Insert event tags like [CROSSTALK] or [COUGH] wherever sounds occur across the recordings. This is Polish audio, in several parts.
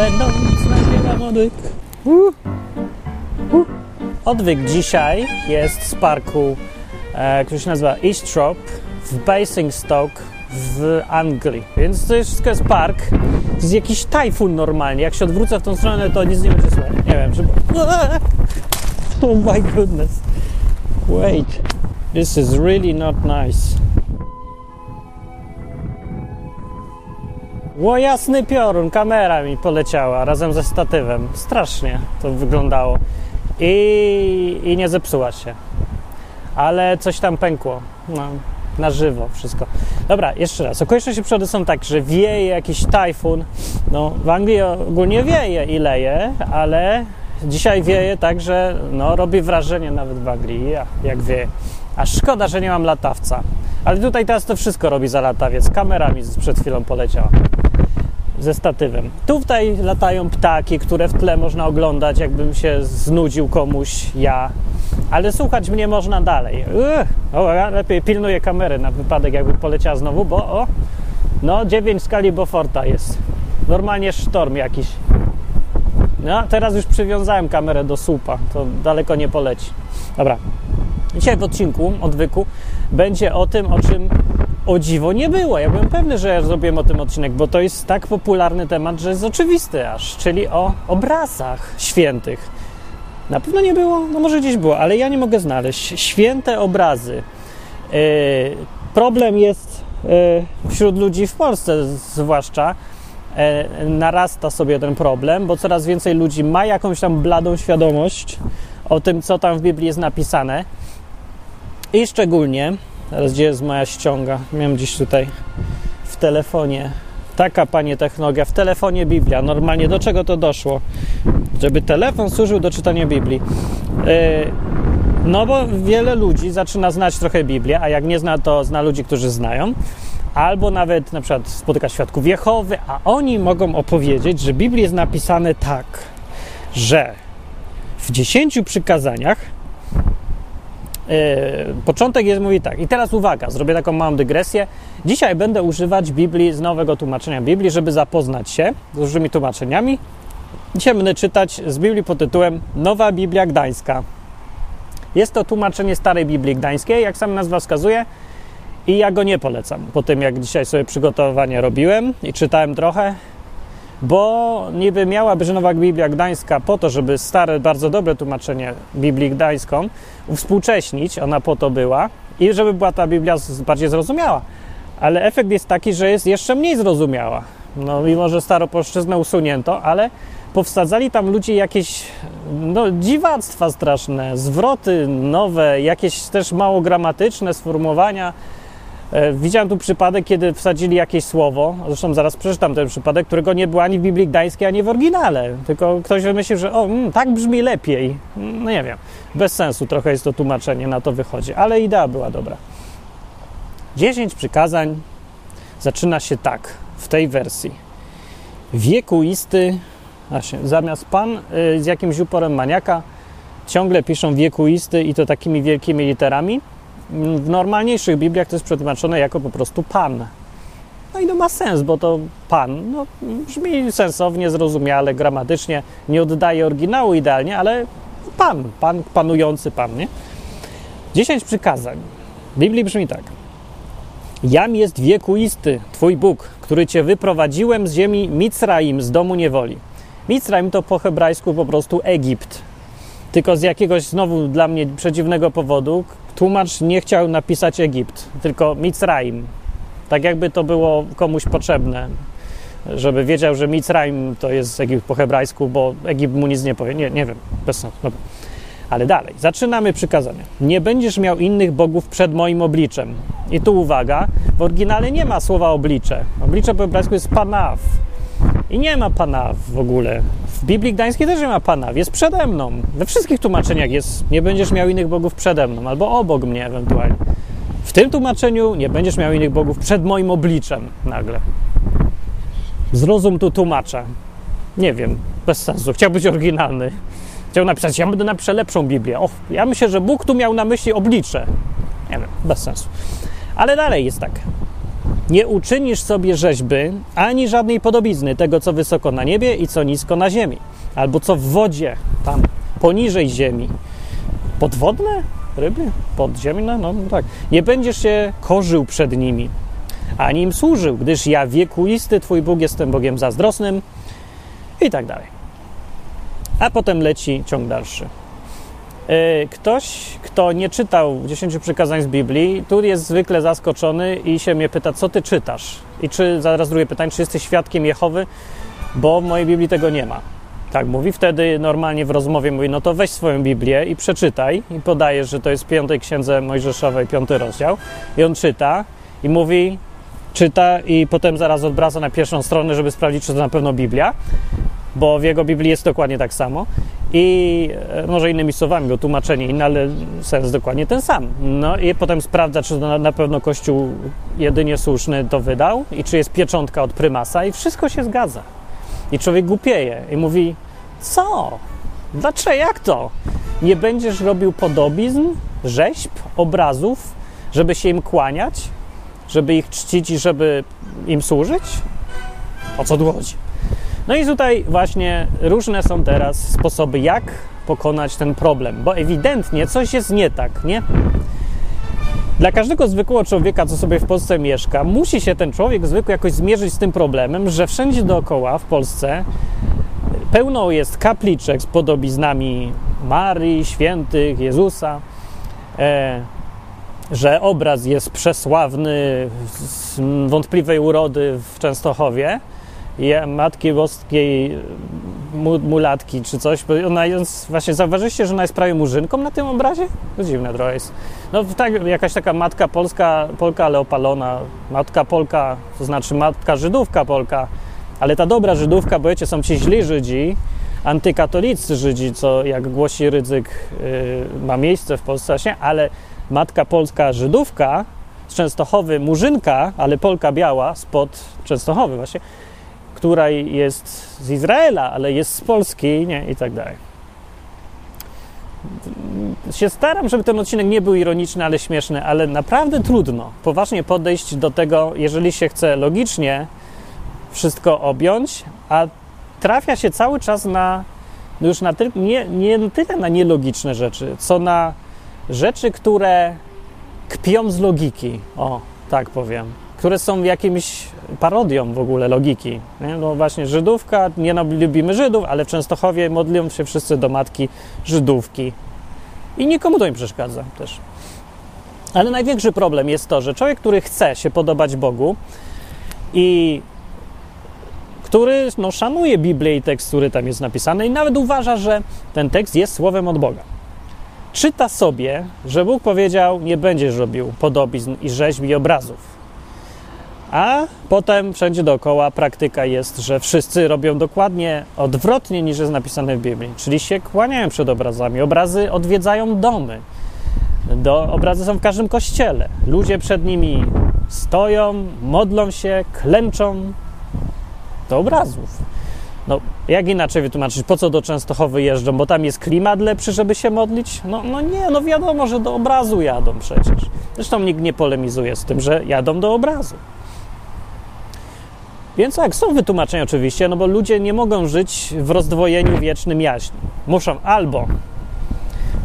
Będąc nabiega młodych. Uh. Uh. Odwyk dzisiaj jest z parku, e, który się nazywa Eastrop w Basingstoke w Anglii. Więc to jest, wszystko jest park. To jest jakiś tajfun normalnie. Jak się odwrócę w tą stronę, to nic nie będzie słychać. Nie wiem, czy... [LAUGHS] Oh my goodness. Wait. This is really not nice. Ło jasny piorun, kamera mi poleciała razem ze statywem. Strasznie to wyglądało. I, i nie zepsuła się. Ale coś tam pękło. No, na żywo wszystko. Dobra, jeszcze raz. Okoliczności przyrody są tak, że wieje jakiś tajfun. No, w Anglii ogólnie wieje i leje, ale dzisiaj wieje tak, że no, robi wrażenie nawet w Anglii, jak wieje. A szkoda, że nie mam latawca. Ale tutaj teraz to wszystko robi za latawiec. Kamera mi przed chwilą poleciała ze statywem. Tutaj latają ptaki, które w tle można oglądać, jakbym się znudził komuś ja. Ale słuchać mnie można dalej. Uch, o, lepiej pilnuję kamery na wypadek, jakby poleciała znowu, bo o, no 9 skali Beauforta jest. Normalnie sztorm jakiś. No, teraz już przywiązałem kamerę do słupa, to daleko nie poleci. Dobra. Dzisiaj w odcinku odwyku będzie o tym, o czym o dziwo nie było. Ja byłem pewny, że ja zrobiłem o tym odcinek, bo to jest tak popularny temat, że jest oczywisty aż, czyli o obrazach świętych. Na pewno nie było, no może gdzieś było, ale ja nie mogę znaleźć. Święte obrazy. Yy, problem jest yy, wśród ludzi w Polsce zwłaszcza. Yy, narasta sobie ten problem, bo coraz więcej ludzi ma jakąś tam bladą świadomość o tym, co tam w Biblii jest napisane. I szczególnie Teraz gdzie jest moja ściąga? Miałem gdzieś tutaj w telefonie. Taka, panie, technologia. W telefonie Biblia. Normalnie do czego to doszło? Żeby telefon służył do czytania Biblii. Yy, no bo wiele ludzi zaczyna znać trochę Biblię, a jak nie zna, to zna ludzi, którzy znają. Albo nawet na przykład spotyka świadków Jehowy, a oni mogą opowiedzieć, że w Biblii jest napisane tak, że w dziesięciu przykazaniach początek jest mówi tak. I teraz uwaga, zrobię taką małą dygresję. Dzisiaj będę używać Biblii z nowego tłumaczenia Biblii, żeby zapoznać się z różnymi tłumaczeniami. Dzisiaj będę czytać z Biblii pod tytułem Nowa Biblia Gdańska. Jest to tłumaczenie starej Biblii Gdańskiej, jak sam nazwa wskazuje, i ja go nie polecam. Po tym, jak dzisiaj sobie przygotowanie robiłem i czytałem trochę, bo niby miała być Nowa Biblia Gdańska po to, żeby stare, bardzo dobre tłumaczenie Biblii Gdańską współcześnić, ona po to była i żeby była ta Biblia bardziej zrozumiała. Ale efekt jest taki, że jest jeszcze mniej zrozumiała. No, mimo że staropolszczyznę usunięto, ale powsadzali tam ludzie jakieś no, dziwactwa straszne, zwroty nowe, jakieś też mało gramatyczne sformułowania widziałem tu przypadek, kiedy wsadzili jakieś słowo, zresztą zaraz przeczytam ten przypadek, którego nie było ani w Biblii Gdańskiej, ani w oryginale. Tylko ktoś wymyślił, że o, mm, tak brzmi lepiej. No nie wiem, bez sensu trochę jest to tłumaczenie, na to wychodzi, ale idea była dobra. Dziesięć przykazań zaczyna się tak, w tej wersji. Wiekuisty, właśnie, zamiast pan y, z jakimś uporem maniaka, ciągle piszą wiekuisty i to takimi wielkimi literami, w normalniejszych Bibliach to jest przetłumaczone jako po prostu Pan. No i to ma sens, bo to Pan no, brzmi sensownie, zrozumiale, gramatycznie, nie oddaje oryginału idealnie, ale Pan, Pan, panujący Pan, nie? Dziesięć przykazań. W Biblii brzmi tak. Jam jest wiekuisty, Twój Bóg, który Cię wyprowadziłem z ziemi Micraim, z domu niewoli. Micraim to po hebrajsku po prostu Egipt. Tylko z jakiegoś znowu dla mnie przedziwnego powodu tłumacz nie chciał napisać Egipt, tylko Micraim. Tak jakby to było komuś potrzebne, żeby wiedział, że Micraim to jest Egipt po hebrajsku, bo Egipt mu nic nie powie. Nie, nie wiem, bez sensu. Dobra. Ale dalej, zaczynamy przykazanie. Nie będziesz miał innych bogów przed moim obliczem. I tu uwaga, w oryginale nie ma słowa oblicze. Oblicze po hebrajsku jest panaw. I nie ma pana w ogóle. W Biblii Gdańskiej też nie ma pana, jest przede mną. We wszystkich tłumaczeniach jest nie będziesz miał innych bogów przede mną albo obok mnie ewentualnie. W tym tłumaczeniu nie będziesz miał innych bogów przed moim obliczem nagle. Zrozum tu tłumacza. Nie wiem, bez sensu. Chciał być oryginalny. Chciał napisać, ja będę napisać lepszą Biblię. Och, ja myślę, że Bóg tu miał na myśli oblicze. Nie wiem, bez sensu. Ale dalej jest tak. Nie uczynisz sobie rzeźby ani żadnej podobizny tego, co wysoko na niebie i co nisko na ziemi, albo co w wodzie, tam poniżej ziemi. Podwodne? Ryby? Podziemne? No, no tak. Nie będziesz się korzył przed nimi, ani im służył, gdyż ja wiekuisty Twój Bóg jestem Bogiem zazdrosnym i tak dalej. A potem leci ciąg dalszy. E, ktoś, kto nie czytał 10 przykazań z Biblii, tu jest zwykle zaskoczony i się mnie pyta, co ty czytasz? I czy, zaraz drugie pytanie, czy jesteś świadkiem Jehowy? Bo w mojej Biblii tego nie ma. Tak mówi. Wtedy normalnie w rozmowie mówi, no to weź swoją Biblię i przeczytaj. I podajesz, że to jest w piątej księdze Mojżeszowej, piąty rozdział. I on czyta i mówi, czyta i potem zaraz odwraca na pierwszą stronę, żeby sprawdzić, czy to na pewno Biblia bo w jego Biblii jest dokładnie tak samo. I e, może innymi słowami, bo tłumaczenie inne, ale sens dokładnie ten sam. No i potem sprawdza, czy na, pewno Kościół jedynie słuszny to wydał i czy jest pieczątka od prymasa i wszystko się zgadza. I człowiek głupieje i mówi, co? Dlaczego? Jak to? Nie będziesz robił podobizn, rzeźb, obrazów, żeby się im kłaniać, żeby ich czcić i żeby im służyć? O co tu chodzi? No i tutaj właśnie różne są teraz sposoby, jak pokonać ten problem, bo ewidentnie coś jest nie tak, nie? Dla każdego zwykłego człowieka, co sobie w Polsce mieszka, musi się ten człowiek zwykły jakoś zmierzyć z tym problemem, że wszędzie dookoła w Polsce pełno jest kapliczek z podobiznami Marii, świętych, Jezusa, e, że obraz jest przesławny, z wątpliwej urody w Częstochowie, Matki Boskiej mulatki czy coś, ona jest, właśnie zauważyliście, że ona jest prawie murzynką na tym obrazie? To dziwne trochę jest. No tak, jakaś taka matka polska, Polka, ale opalona, matka Polka, to znaczy matka Żydówka Polka, ale ta dobra Żydówka, bo wiecie, są ci źli Żydzi, antykatolicy Żydzi, co jak głosi Rydzyk yy, ma miejsce w Polsce właśnie, ale matka polska Żydówka z Częstochowy, murzynka, ale Polka biała spod Częstochowy właśnie, która jest z Izraela, ale jest z Polski nie? i tak dalej. Się staram, żeby ten odcinek nie był ironiczny, ale śmieszny, ale naprawdę trudno poważnie podejść do tego, jeżeli się chce logicznie wszystko objąć, a trafia się cały czas na no już na ty, nie, nie tyle na nielogiczne rzeczy, co na rzeczy, które kpią z logiki. O, tak powiem które są jakimś parodią w ogóle logiki. Nie? No właśnie Żydówka, nie no, lubimy Żydów, ale w Częstochowie modlą się wszyscy do matki Żydówki. I nikomu to nie przeszkadza też. Ale największy problem jest to, że człowiek, który chce się podobać Bogu i który no, szanuje Biblię i tekst, który tam jest napisany, i nawet uważa, że ten tekst jest słowem od Boga. Czyta sobie, że Bóg powiedział: Nie będziesz robił podobizn i rzeźb i obrazów a potem wszędzie dookoła praktyka jest, że wszyscy robią dokładnie odwrotnie niż jest napisane w Biblii, czyli się kłaniają przed obrazami. Obrazy odwiedzają domy. Do, obrazy są w każdym kościele. Ludzie przed nimi stoją, modlą się, klęczą do obrazów. No, jak inaczej wytłumaczyć, po co do Częstochowy jeżdżą? Bo tam jest klimat lepszy, żeby się modlić? No, no nie, no wiadomo, że do obrazu jadą przecież. Zresztą nikt nie polemizuje z tym, że jadą do obrazu. Więc tak, są wytłumaczenia oczywiście, no bo ludzie nie mogą żyć w rozdwojeniu wiecznym jaźni. Muszą albo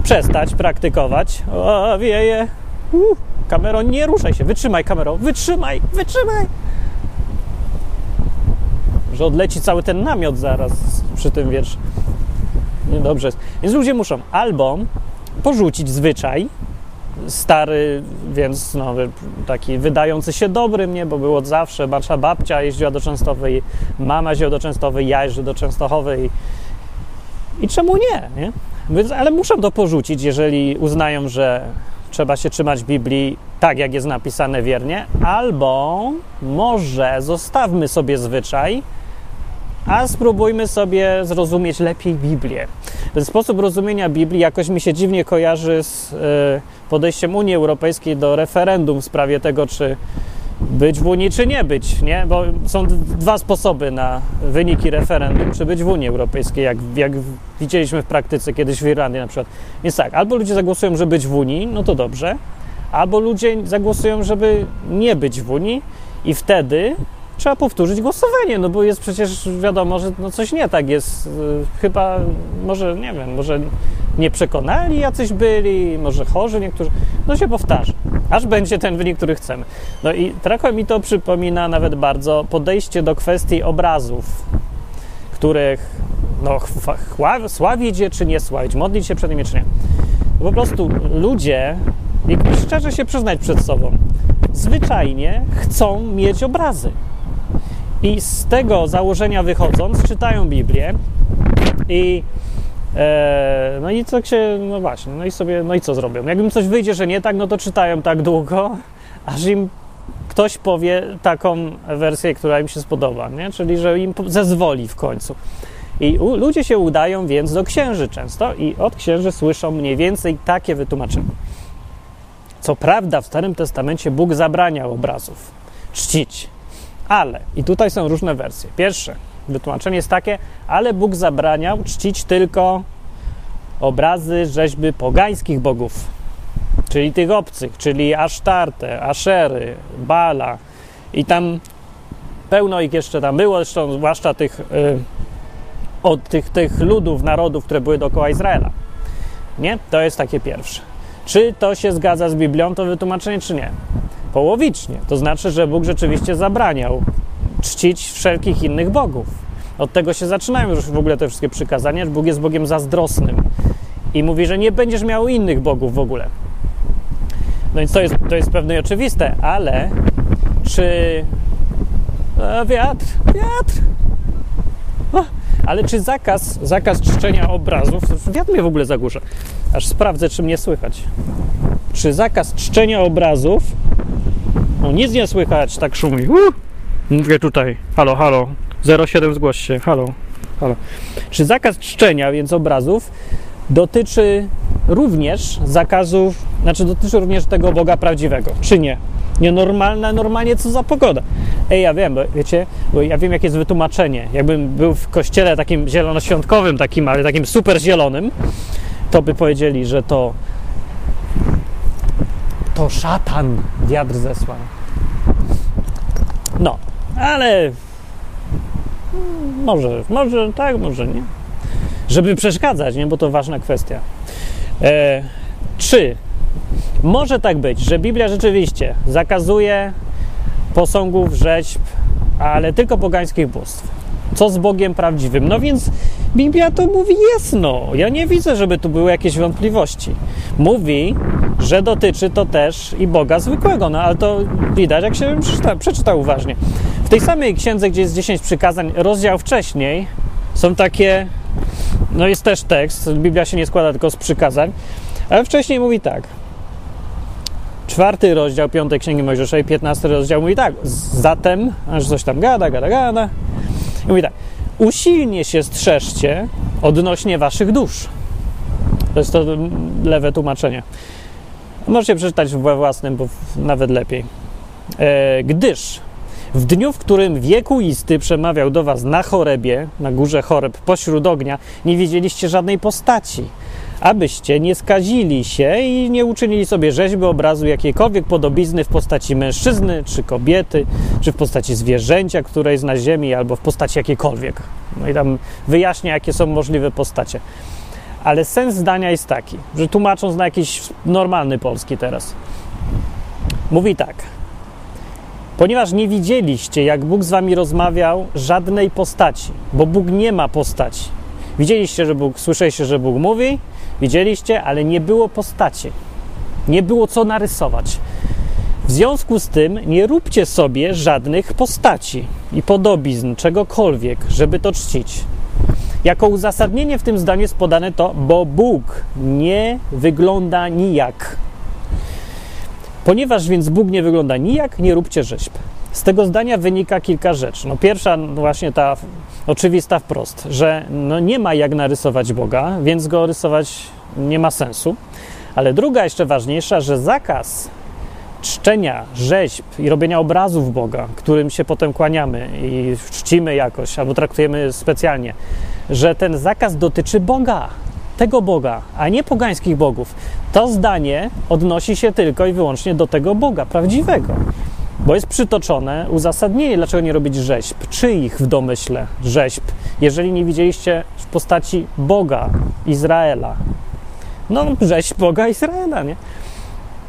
przestać praktykować, o, wieje, uh, kamero, nie ruszaj się, wytrzymaj kamero, wytrzymaj, wytrzymaj, że odleci cały ten namiot zaraz przy tym wierszu. Niedobrze jest. Więc ludzie muszą albo porzucić zwyczaj, stary, więc no, taki wydający się dobrym, nie? bo był od zawsze. Nasza babcia jeździła do Częstochowej, mama jeździła do Częstochowej, ja jeżdżę do Częstochowej. I czemu nie? nie? Ale muszą to porzucić, jeżeli uznają, że trzeba się trzymać Biblii tak, jak jest napisane wiernie, albo może zostawmy sobie zwyczaj, a spróbujmy sobie zrozumieć lepiej Biblię. Ten sposób rozumienia Biblii jakoś mi się dziwnie kojarzy z e, podejściem Unii Europejskiej do referendum w sprawie tego, czy być w Unii, czy nie być, nie? Bo są dwa sposoby na wyniki referendum, czy być w Unii Europejskiej, jak, jak widzieliśmy w praktyce kiedyś w Irlandii na przykład. Więc tak, albo ludzie zagłosują, żeby być w Unii, no to dobrze, albo ludzie zagłosują, żeby nie być w Unii I wtedy trzeba powtórzyć głosowanie, no bo jest przecież wiadomo, że no coś nie tak jest. Chyba, może, nie wiem, może nie przekonali jacyś byli, może chorzy niektórzy. No się powtarza, aż będzie ten wynik, który chcemy. No i trochę mi to przypomina nawet bardzo podejście do kwestii obrazów, których no, sławić je czy nie sławić, modlić się przed nimi czy nie. Po prostu ludzie, jak szczerze się przyznać przed sobą, zwyczajnie chcą mieć obrazy. I z tego założenia wychodząc, czytają Biblię i e, no i co się, no właśnie, no i sobie, no i co zrobią? Jakbym coś wyjdzie, że nie tak, no to czytają tak długo, [LAUGHS] aż im ktoś powie taką wersję, która im się spodoba, nie? czyli że im zezwoli w końcu. I u, ludzie się udają więc do księży często i od księży słyszą mniej więcej takie wytłumaczenie. Co prawda w Starym Testamencie Bóg zabraniał obrazów czcić, ale, i tutaj są różne wersje. Pierwsze wytłumaczenie jest takie, ale Bóg zabraniał czcić tylko obrazy, rzeźby pogańskich bogów, czyli tych obcych, czyli Asztartę, Aszery, Bala i tam pełno ich jeszcze tam było, zresztą zwłaszcza tych, yy, od tych, tych ludów, narodów, które były dookoła Izraela. Nie? To jest takie pierwsze. Czy to się zgadza z Biblią, to wytłumaczenie, czy nie? Połowicznie. To znaczy, że Bóg rzeczywiście zabraniał czcić wszelkich innych bogów. Od tego się zaczynają już w ogóle te wszystkie przykazania, że Bóg jest Bogiem zazdrosnym i mówi, że nie będziesz miał innych bogów w ogóle. No więc to jest, to jest pewne i oczywiste, ale czy a, wiatr, wiatr, ale czy zakaz, zakaz czczenia obrazów, wiatr mnie w ogóle zagłusza, aż sprawdzę, czy mnie słychać. Czy zakaz czczenia obrazów, no nic nie słychać, tak szumi. Mówię tutaj, halo, halo, 07 zgłoś się, halo, halo. Czy zakaz czczenia więc obrazów dotyczy również zakazów, znaczy dotyczy również tego Boga prawdziwego, czy nie? Nienormalna, normalnie co za pogoda. Ej, ja wiem, bo wiecie, bo ja wiem, jakie jest wytłumaczenie. Jakbym był w kościele takim zielonoświątkowym, takim, ale takim super zielonym, to by powiedzieli, że to to szatan wiatr zesłał. No, ale może, może tak, może nie. Żeby przeszkadzać, nie? Bo to ważna kwestia. E, czy może tak być, że Biblia rzeczywiście zakazuje posągów, rzeźb, ale tylko pogańskich bóstw? Co z Bogiem prawdziwym? No więc Biblia to mówi jasno. Ja nie widzę, żeby tu były jakieś wątpliwości. Mówi, że dotyczy to też i Boga zwykłego, no ale to widać, jak się przeczyta, przeczyta uważnie. W tej samej księdze, gdzie jest 10 przykazań, rozdział wcześniej są takie, no jest też tekst, Biblia się nie składa tylko z przykazań, ale wcześniej mówi tak. Czwarty rozdział piątej Księgi Mojżeszowej, piętnasty rozdział mówi tak. Zatem, aż coś tam gada, gada, gada. Mówi tak. Usilnie się strzeżcie odnośnie waszych dusz. To jest to lewe tłumaczenie. Możecie przeczytać we własnym, bo nawet lepiej. E, gdyż w dniu, w którym wiekuisty przemawiał do was na chorebie, na górze choreb, pośród ognia, nie widzieliście żadnej postaci, abyście nie skazili się i nie uczynili sobie rzeźby obrazu jakiejkolwiek podobizny w postaci mężczyzny, czy kobiety, czy w postaci zwierzęcia, które jest na ziemi, albo w postaci jakiejkolwiek. No i tam wyjaśnia, jakie są możliwe postacie. Ale sens zdania jest taki, że tłumacząc na jakiś normalny polski teraz, mówi tak. Ponieważ nie widzieliście, jak Bóg z wami rozmawiał, żadnej postaci, bo Bóg nie ma postaci. Widzieliście, że Bóg, słyszeliście, że Bóg mówi, widzieliście, ale nie było postaci. Nie było co narysować. W związku z tym nie róbcie sobie żadnych postaci i podobizn, czegokolwiek, żeby to czcić. Jako uzasadnienie w tym zdaniu jest podane to, bo Bóg nie wygląda nijak. Ponieważ więc Bóg nie wygląda nijak, nie róbcie rzeźb. Z tego zdania wynika kilka rzeczy. No pierwsza, właśnie ta oczywista wprost, że no nie ma jak narysować Boga, więc go rysować nie ma sensu. Ale druga, jeszcze ważniejsza, że zakaz czczenia rzeźb i robienia obrazów Boga, którym się potem kłaniamy i czcimy jakoś albo traktujemy specjalnie, że ten zakaz dotyczy Boga, tego Boga, a nie pogańskich bogów. To zdanie odnosi się tylko i wyłącznie do tego Boga prawdziwego. Bo jest przytoczone uzasadnienie, dlaczego nie robić rzeźb. Czyich w domyśle rzeźb, jeżeli nie widzieliście w postaci Boga Izraela? No, rzeźb Boga Izraela, nie?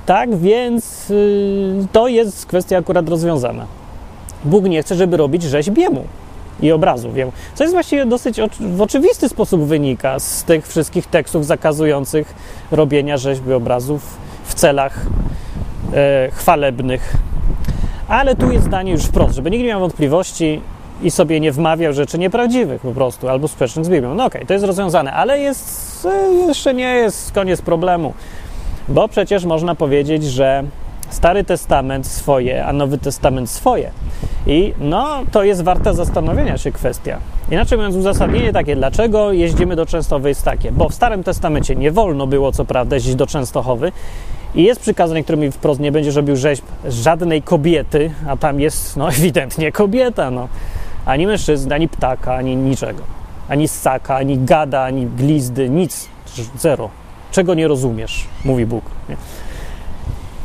Tak więc yy, to jest kwestia akurat rozwiązana. Bóg nie chce, żeby robić rzeźb jemu i obrazów wiem. Co jest właściwie dosyć w oczywisty sposób wynika z tych wszystkich tekstów zakazujących robienia rzeźby obrazów w celach e, chwalebnych. Ale tu jest zdanie już wprost, żeby nikt nie miał wątpliwości i sobie nie wmawiał rzeczy nieprawdziwych po prostu, albo sprzecznych z Biblią. No okej, okay, to jest rozwiązane, ale jest, e, jeszcze nie jest koniec problemu, bo przecież można powiedzieć, że Stary Testament swoje, a Nowy Testament swoje. I no, to jest warta zastanowienia się kwestia. Inaczej mówiąc, uzasadnienie takie, dlaczego jeździmy do Częstochowy jest takie, bo w Starym Testamencie nie wolno było, co prawda, jeździć do Częstochowy i jest przykazanie, którymi wprost nie będzie robił rzeźb żadnej kobiety, a tam jest, no, [LAUGHS] ewidentnie kobieta, no. Ani mężczyzny, ani ptaka, ani niczego. Ani ssaka, ani gada, ani glizdy, nic. Zero. Czego nie rozumiesz, mówi Bóg. Nie?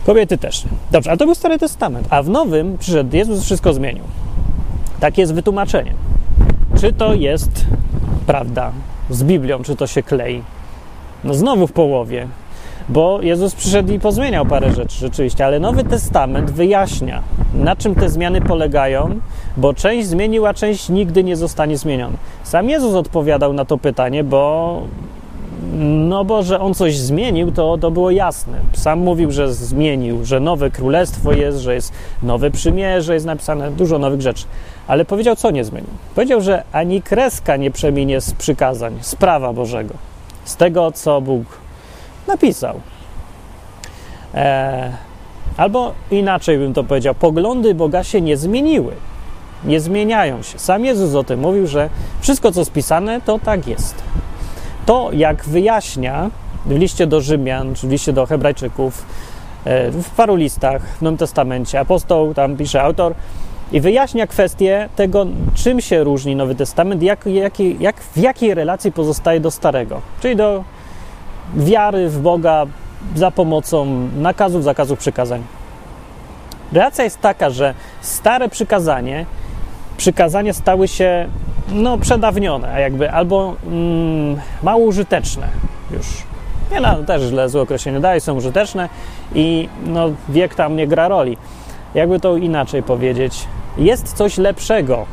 Kobiety też. Dobrze, a to był Stary Testament. A w Nowym przyszedł Jezus, wszystko zmienił. Takie jest wytłumaczenie. Czy to jest prawda z Biblią, czy to się klei? No znowu w połowie, bo Jezus przyszedł i pozmieniał parę rzeczy rzeczywiście, ale Nowy Testament wyjaśnia, na czym te zmiany polegają, bo część zmieniła, a część nigdy nie zostanie zmieniona. Sam Jezus odpowiadał na to pytanie, bo no bo, że on coś zmienił, to, to było jasne. Sam mówił, że zmienił, że nowe królestwo jest, że jest nowe przymierze, jest napisane dużo nowych rzeczy. Ale powiedział, co nie zmienił. Powiedział, że ani kreska nie przeminie z przykazań, z prawa Bożego, z tego, co Bóg napisał. Eee, albo inaczej bym to powiedział, poglądy Boga się nie zmieniły. Nie zmieniają się. Sam Jezus o tym mówił, że wszystko, co spisane, to tak jest to, jak wyjaśnia w liście do Rzymian, czy w liście do Hebrajczyków, e, w paru listach w Nowym Testamencie, apostoł, tam pisze autor, i wyjaśnia kwestię tego, czym się różni Nowy Testament, jak, jak, jak, w jakiej relacji pozostaje do Starego, czyli do wiary w Boga za pomocą nakazów, zakazów, przykazań. Relacja jest taka, że stare przykazanie, przykazania stały się no, przedawnione, jakby, albo mm, mało użyteczne już. Nie, no, też źle złe określenie daje, są użyteczne i no, wiek tam nie gra roli. Jakby to inaczej powiedzieć, jest coś lepszego.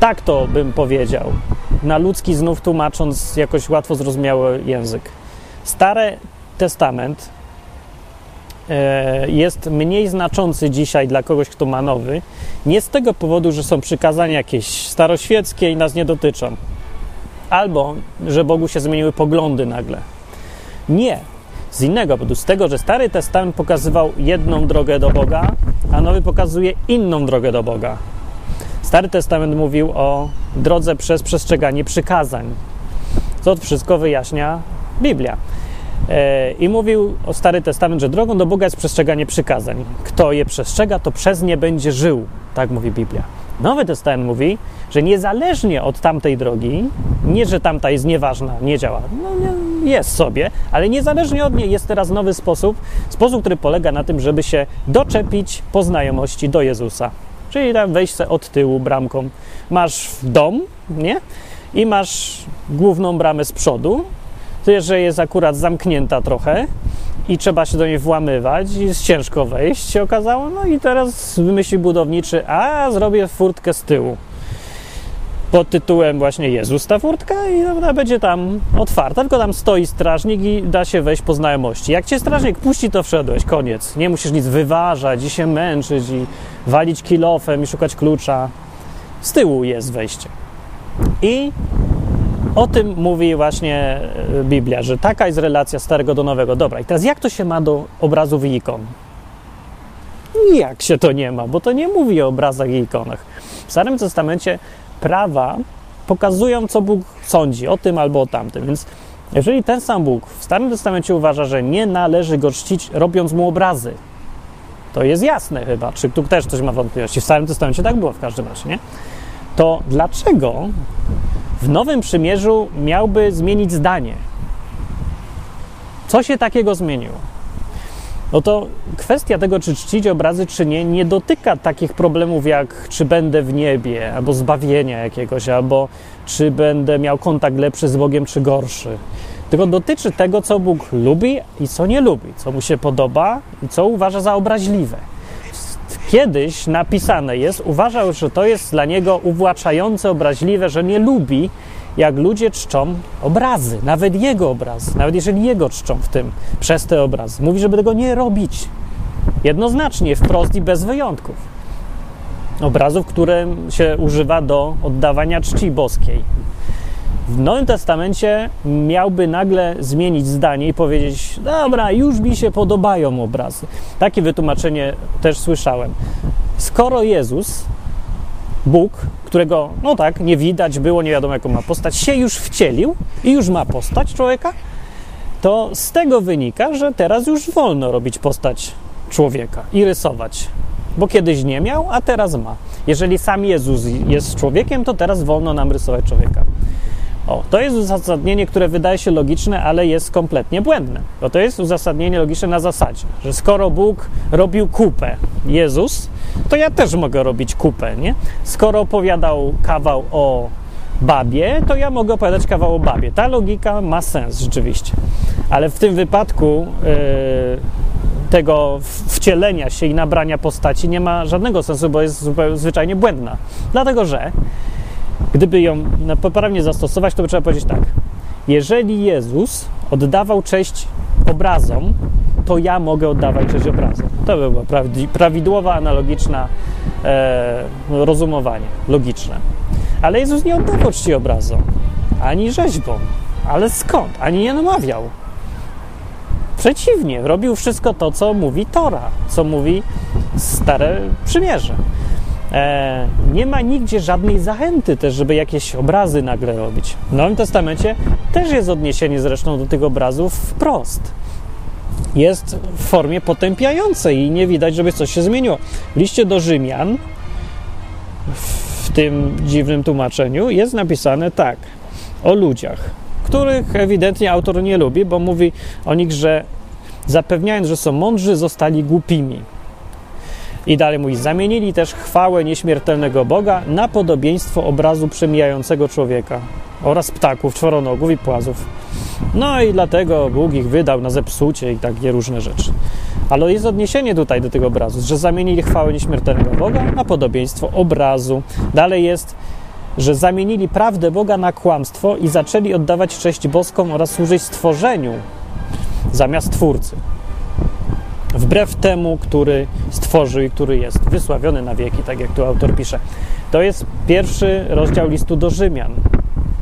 Tak to bym powiedział, na ludzki znów tłumacząc jakoś łatwo zrozumiały język. Stary Testament E, jest mniej znaczący dzisiaj dla kogoś, kto ma nowy, nie z tego powodu, że są przykazania jakieś staroświeckie i nas nie dotyczą, albo że Bogu się zmieniły poglądy nagle. Nie. Z innego powodu, z tego, że Stary Testament pokazywał jedną drogę do Boga, a Nowy pokazuje inną drogę do Boga. Stary Testament mówił o drodze przez przestrzeganie przykazań. To wszystko wyjaśnia Biblia. E, I mówił o Stary Testament, że drogą do Boga jest przestrzeganie przykazań. Kto je przestrzega, to przez nie będzie żył. Tak mówi Biblia. Nowy Testament mówi, że niezależnie od tamtej drogi, nie że tamta jest nieważna, nie działa, no jest sobie, ale niezależnie od niej jest teraz nowy sposób, sposób, który polega na tym, żeby się doczepić po znajomości do Jezusa. Czyli tam wejść od tyłu bramką. Masz dom, nie? I masz główną bramę z przodu, Tyle, że jest akurat zamknięta trochę i trzeba się do niej włamywać i jest ciężko wejść, się okazało. No i teraz wymyślił budowniczy, a zrobię furtkę z tyłu. Pod tytułem właśnie Jezus ta furtka i ona będzie tam otwarta, tylko tam stoi strażnik i da się wejść po znajomości. Jak cię strażnik puści, to wszedłeś, koniec. Nie musisz nic wyważać i się męczyć i walić kilofem i szukać klucza. Z tyłu jest wejście. I o tym mówi właśnie e, Biblia, że taka jest relacja starego do nowego. Dobra, i teraz jak to się ma do obrazów i ikon? Jak się to nie ma, bo to nie mówi o obrazach i ikonach. W Starym Testamencie prawa pokazują, co Bóg sądzi o tym albo o tamtym. Więc jeżeli ten sam Bóg w Starym Testamencie uważa, że nie należy go czcić, robiąc mu obrazy, to jest jasne chyba. Czy tu też ktoś ma wątpliwości? W Starym Testamencie tak było w każdym razie, nie? To dlaczego w Nowym Przymierzu miałby zmienić zdanie. Co się takiego zmieniło? No to kwestia tego, czy czcić obrazy, czy nie, nie dotyka takich problemów jak czy będę w niebie, albo zbawienia jakiegoś, albo czy będę miał kontakt lepszy z Bogiem, czy gorszy. Tylko dotyczy tego, co Bóg lubi i co nie lubi, co mu się podoba i co uważa za obraźliwe. Kiedyś napisane jest, uważał, że to jest dla niego uwłaczające, obraźliwe, że nie lubi, jak ludzie czczą obrazy, nawet jego obrazy, nawet jeżeli jego czczą w tym, przez te obrazy. Mówi, żeby tego nie robić. Jednoznacznie, wprost i bez wyjątków. Obrazów, które się używa do oddawania czci boskiej. W Nowym Testamencie miałby nagle zmienić zdanie i powiedzieć: Dobra, już mi się podobają obrazy. Takie wytłumaczenie też słyszałem. Skoro Jezus, Bóg, którego, no tak, nie widać było, nie wiadomo jaką ma postać, się już wcielił i już ma postać człowieka, to z tego wynika, że teraz już wolno robić postać człowieka i rysować. Bo kiedyś nie miał, a teraz ma. Jeżeli sam Jezus jest człowiekiem, to teraz wolno nam rysować człowieka. O, to jest uzasadnienie, które wydaje się logiczne, ale jest kompletnie błędne. Bo to jest uzasadnienie logiczne na zasadzie, że skoro Bóg robił kupę, Jezus, to ja też mogę robić kupę, nie? Skoro opowiadał kawał o babie, to ja mogę opowiadać kawał o babie. Ta logika ma sens rzeczywiście. Ale w tym wypadku yy, tego wcielenia się i nabrania postaci nie ma żadnego sensu, bo jest zupełnie, zwyczajnie błędna. Dlatego, że Gdyby ją poprawnie zastosować, to by trzeba powiedzieć tak. Jeżeli Jezus oddawał cześć obrazom, to ja mogę oddawać cześć obrazom. To by było prawidłowe, analogiczne e, rozumowanie, logiczne. Ale Jezus nie oddawał czci obrazom, ani rzeźbom. Ale skąd? Ani nie namawiał. Przeciwnie, robił wszystko to, co mówi Tora, co mówi Stare Przymierze. E, nie ma nigdzie żadnej zachęty też, żeby jakieś obrazy nagle robić. W Nowym Testamencie też jest odniesienie zresztą do tych obrazów wprost. Jest w formie potępiającej i nie widać, żeby coś się zmieniło. W liście do Rzymian, w tym dziwnym tłumaczeniu, jest napisane tak o ludziach, których ewidentnie autor nie lubi, bo mówi o nich, że zapewniając, że są mądrzy, zostali głupimi. I dalej mówi, zamienili też chwałę nieśmiertelnego Boga na podobieństwo obrazu przemijającego człowieka oraz ptaków, czworonogów i płazów. No i dlatego Bóg ich wydał na zepsucie i takie różne rzeczy. Ale jest odniesienie tutaj do tego obrazu, że zamienili chwałę nieśmiertelnego Boga na podobieństwo obrazu. Dalej jest, że zamienili prawdę Boga na kłamstwo i zaczęli oddawać cześć boską oraz służyć stworzeniu zamiast Twórcy wbrew temu, który stworzył i który jest wysławiony na wieki, tak jak tu autor pisze. To jest pierwszy rozdział listu do Rzymian.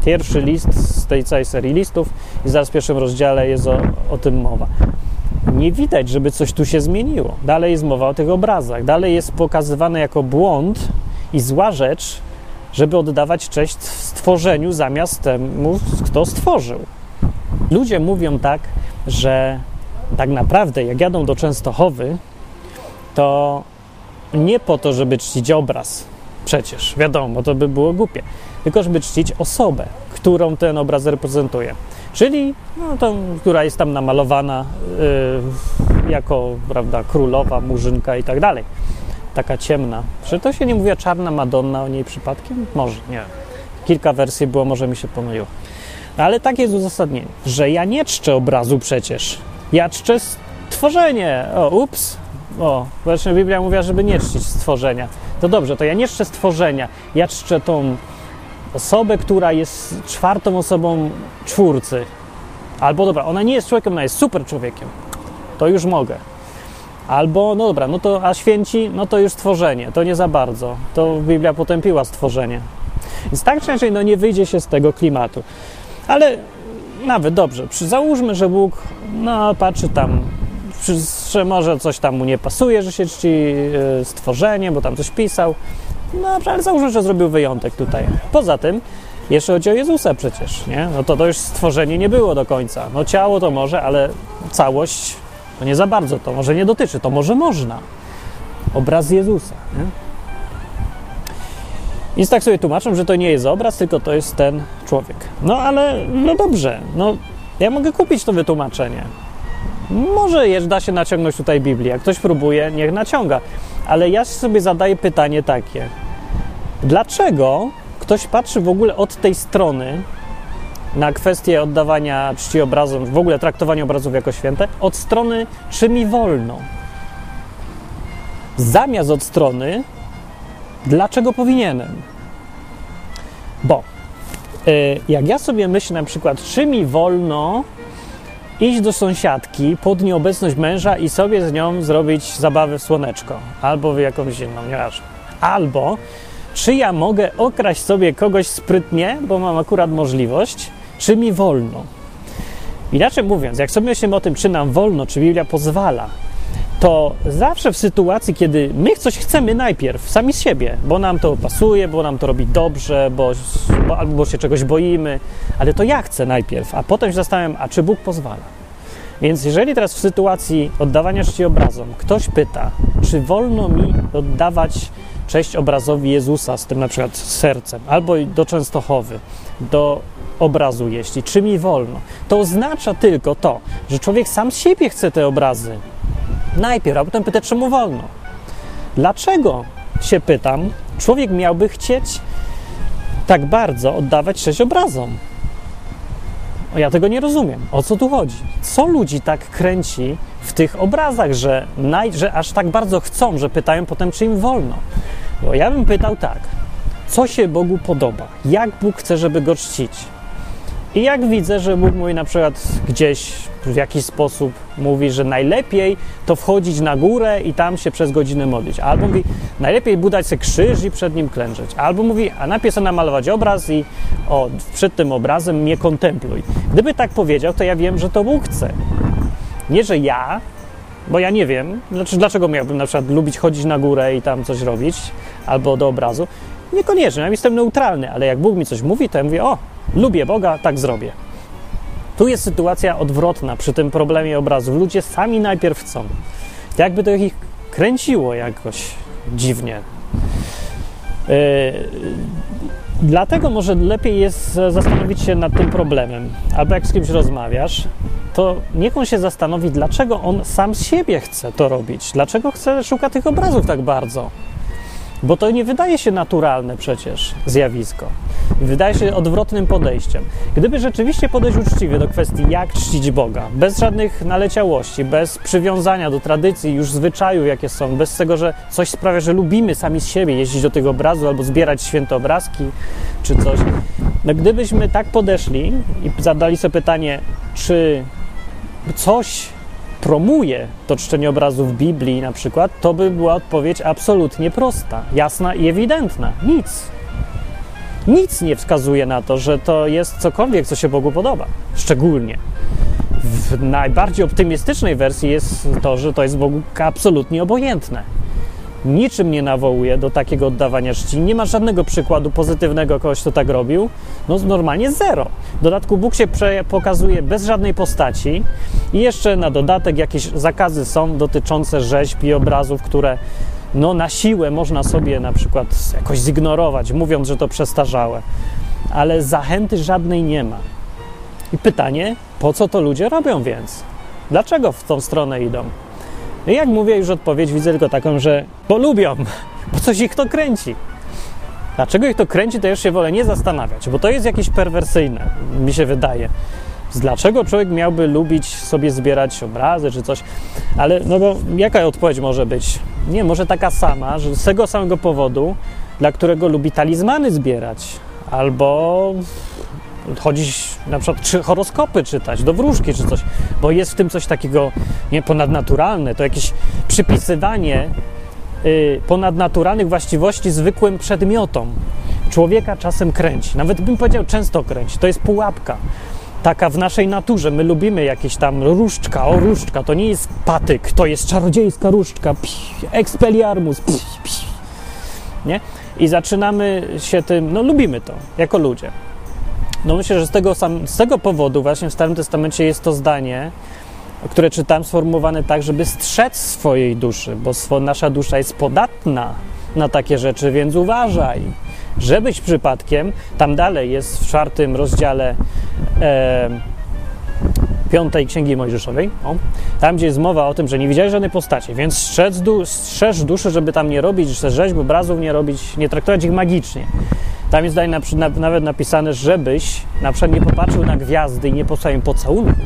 Pierwszy list z tej całej serii listów i zaraz w pierwszym rozdziale jest o, o tym mowa. Nie widać, żeby coś tu się zmieniło. Dalej jest mowa o tych obrazach. Dalej jest pokazywane jako błąd i zła rzecz, żeby oddawać cześć stworzeniu zamiast temu, kto stworzył. Ludzie mówią tak, że tak naprawdę, jak jadą do Częstochowy, to nie po to, żeby czcić obraz, przecież, wiadomo, to by było głupie, tylko żeby czcić osobę, którą ten obraz reprezentuje. Czyli no, tą, która jest tam namalowana yy, jako prawda, królowa, murzynka i tak dalej. Taka ciemna. Czy to się nie mówi czarna Madonna o niej przypadkiem? Może, nie. Kilka wersji było, może mi się pomyliło. No, ale takie jest uzasadnienie, że ja nie czczę obrazu przecież, ja czczę stworzenie. O, ups. O, właśnie Biblia mówiła, żeby nie czcić stworzenia. To dobrze, to ja nie czczę stworzenia. Ja czczę tą osobę, która jest czwartą osobą czwórcy. Albo dobra, ona nie jest człowiekiem, ona jest super człowiekiem. To już mogę. Albo, no dobra, no to, a święci, no to już stworzenie, to nie za bardzo. To Biblia potępiła stworzenie. Więc tak czy inaczej, no nie wyjdzie się z tego klimatu. Ale nawet dobrze, załóżmy, że Bóg no, patrzy tam, że może coś tam mu nie pasuje, że się czci e, stworzenie, bo tam coś pisał. No ale załóżmy, że zrobił wyjątek tutaj. Poza tym, jeszcze chodzi o Jezusa przecież, nie? No to to już stworzenie nie było do końca. No ciało to może, ale całość to nie za bardzo, to może nie dotyczy, to może można. Obraz Jezusa, nie? Więc tak sobie tłumaczą, że to nie jest obraz, tylko to jest ten człowiek. No ale, no dobrze, no ja mogę kupić to wytłumaczenie. Może jest, da się naciągnąć tutaj Biblię. Jak ktoś próbuje, niech naciąga. Ale ja sobie zadaję pytanie takie. Dlaczego ktoś patrzy w ogóle od tej strony na kwestię oddawania czci obrazom, w ogóle traktowania obrazów jako święte, od strony czy mi wolno? Zamiast od strony dlaczego powinienem? Bo y, jak ja sobie myślę na przykład, czy mi wolno iść do sąsiadki pod nieobecność męża i sobie z nią zrobić zabawę w słoneczko albo w jakąś inną, nieważne. Albo czy ja mogę okraść sobie kogoś sprytnie, bo mam akurat możliwość, czy mi wolno. Inaczej mówiąc, jak sobie myślimy o tym, czy nam wolno, czy Biblia pozwala, to zawsze w sytuacji, kiedy my coś chcemy najpierw, sami z siebie, bo nam to pasuje, bo nam to robi dobrze, bo, bo, albo się czegoś boimy, ale to ja chcę najpierw, a potem się zastanawiam, a czy Bóg pozwala. Więc jeżeli teraz w sytuacji oddawania czci obrazom ktoś pyta, czy wolno mi oddawać cześć obrazowi Jezusa z tym na przykład sercem, albo do Częstochowy, do obrazu jeśli, czy mi wolno, to oznacza tylko to, że człowiek sam z siebie chce te obrazy, najpierw, a potem pyta, czemu wolno. Dlaczego, się pytam, człowiek miałby chcieć tak bardzo oddawać cześć obrazom? Ja tego nie rozumiem. O co tu chodzi? Co ludzi tak kręci w tych obrazach, że, naj, że aż tak bardzo chcą, że pytają potem, czy im wolno? Bo ja bym pytał tak, co się Bogu podoba? Jak Bóg chce, żeby go czcić? I jak widzę, że Bóg mówi na przykład gdzieś w jakiś sposób mówi, że najlepiej to wchodzić na górę i tam się przez godzinę modlić. Albo mówi, najlepiej budać sobie krzyż i przed nim klęczeć. Albo mówi, a najpierw sobie namalować obraz i o, przed tym obrazem mnie kontempluj. Gdyby tak powiedział, to ja wiem, że to Bóg chce. Nie, że ja, bo ja nie wiem, dlaczego miałbym na przykład lubić chodzić na górę i tam coś robić, albo do obrazu. Niekoniecznie, ja jestem neutralny, ale jak Bóg mi coś mówi, to ja mówię, o, lubię Boga, tak zrobię. Tu jest sytuacja odwrotna przy tym problemie obrazów. Ludzie sami najpierw chcą. Jakby to ich kręciło jakoś dziwnie. Yy, dlatego może lepiej jest zastanowić się nad tym problemem. Albo jak z kimś rozmawiasz, to niech on się zastanowi, dlaczego on sam siebie chce to robić. Dlaczego chce, szuka tych obrazów tak bardzo. Bo to nie wydaje się naturalne przecież zjawisko. Wydaje się odwrotnym podejściem. Gdyby rzeczywiście podejść uczciwie do kwestii, jak czcić Boga, bez żadnych naleciałości, bez przywiązania do tradycji, już zwyczajów, jakie są, bez tego, że coś sprawia, że lubimy sami z siebie jeździć do tego obrazu albo zbierać święte obrazki czy coś. No, gdybyśmy tak podeszli i zadali sobie pytanie, czy coś promuje to czczenie obrazu w Biblii na przykład, to by była odpowiedź absolutnie prosta, jasna i ewidentna. Nic. Nic nie wskazuje na to, że to jest cokolwiek, co się Bogu podoba. Szczególnie. W najbardziej optymistycznej wersji jest to, że to jest Bogu absolutnie obojętne niczym nie nawołuje do takiego oddawania czci. Nie ma żadnego przykładu pozytywnego kogoś, kto tak robił. No normalnie zero. W dodatku Bóg się pokazuje bez żadnej postaci i jeszcze na dodatek jakieś zakazy są dotyczące rzeźb i obrazów, które no na siłę można sobie na przykład jakoś zignorować, mówiąc, że to przestarzałe. Ale zachęty żadnej nie ma. I pytanie, po co to ludzie robią więc? Dlaczego w tą stronę idą? I jak mówię, już odpowiedź widzę tylko taką, że bo lubią, bo coś ich to kręci. Dlaczego ich to kręci, to już się wolę nie zastanawiać, bo to jest jakieś perwersyjne, mi się wydaje. Dlaczego człowiek miałby lubić sobie zbierać obrazy czy coś? Ale no bo jaka odpowiedź może być? Nie, może taka sama, że z tego samego powodu, dla którego lubi talizmany zbierać, albo chodzić na przykład czy horoskopy czytać, do wróżki czy coś, bo jest w tym coś takiego nie ponadnaturalne, to jakieś przypisywanie y, ponadnaturalnych właściwości zwykłym przedmiotom. Człowieka czasem kręci, nawet bym powiedział często kręci, to jest pułapka. Taka w naszej naturze. My lubimy jakieś tam różdżka, o różdżka, to nie jest patyk, to jest czarodziejska różdżka, expelliarmus, nie? I zaczynamy się tym, no lubimy to, jako ludzie. No myślę, że z tego, sam, z tego powodu właśnie w Starym Testamencie jest to zdanie, które czytałem, sformułowane tak, żeby strzec swojej duszy, bo nasza dusza jest podatna na takie rzeczy, więc uważaj, żebyś przypadkiem, tam dalej jest w czwartym rozdziale e, piątej Księgi Mojżeszowej, o, tam gdzie jest mowa o tym, że nie widziałeś żadnej postaci, więc strzeż, du, strzeż duszy, żeby tam nie robić rzeźb, obrazów, nie robić, nie traktować ich magicznie. Tam jest na, na, nawet napisane, żebyś na przykład nie popatrzył na gwiazdy i nie posłał im pocałunku.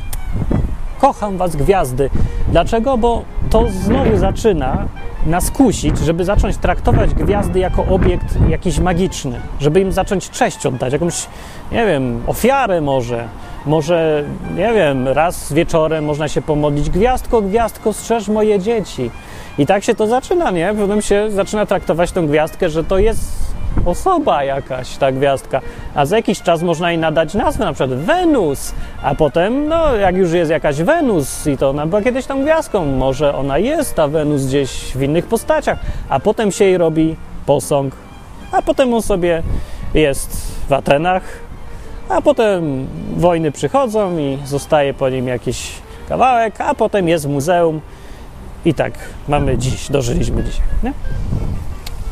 Kocham was gwiazdy. Dlaczego? Bo to znowu zaczyna nas kusić, żeby zacząć traktować gwiazdy jako obiekt jakiś magiczny, żeby im zacząć cześć oddać, jakąś, nie wiem, ofiarę może, może, nie wiem, raz wieczorem można się pomodlić, gwiazdko, gwiazdko, strzeż moje dzieci. I tak się to zaczyna, nie? Potem się zaczyna traktować tą gwiazdkę, że to jest osoba jakaś, ta gwiazdka. A za jakiś czas można jej nadać nazwę, na przykład Wenus, a potem, no, jak już jest jakaś Wenus i to ona była kiedyś tą gwiazdką, może ona jest ta Wenus gdzieś w innych postaciach, a potem się jej robi posąg, a potem on sobie jest w Atenach, a potem wojny przychodzą i zostaje po nim jakiś kawałek, a potem jest w muzeum. I tak mamy dziś, dożyliśmy dzisiaj, nie?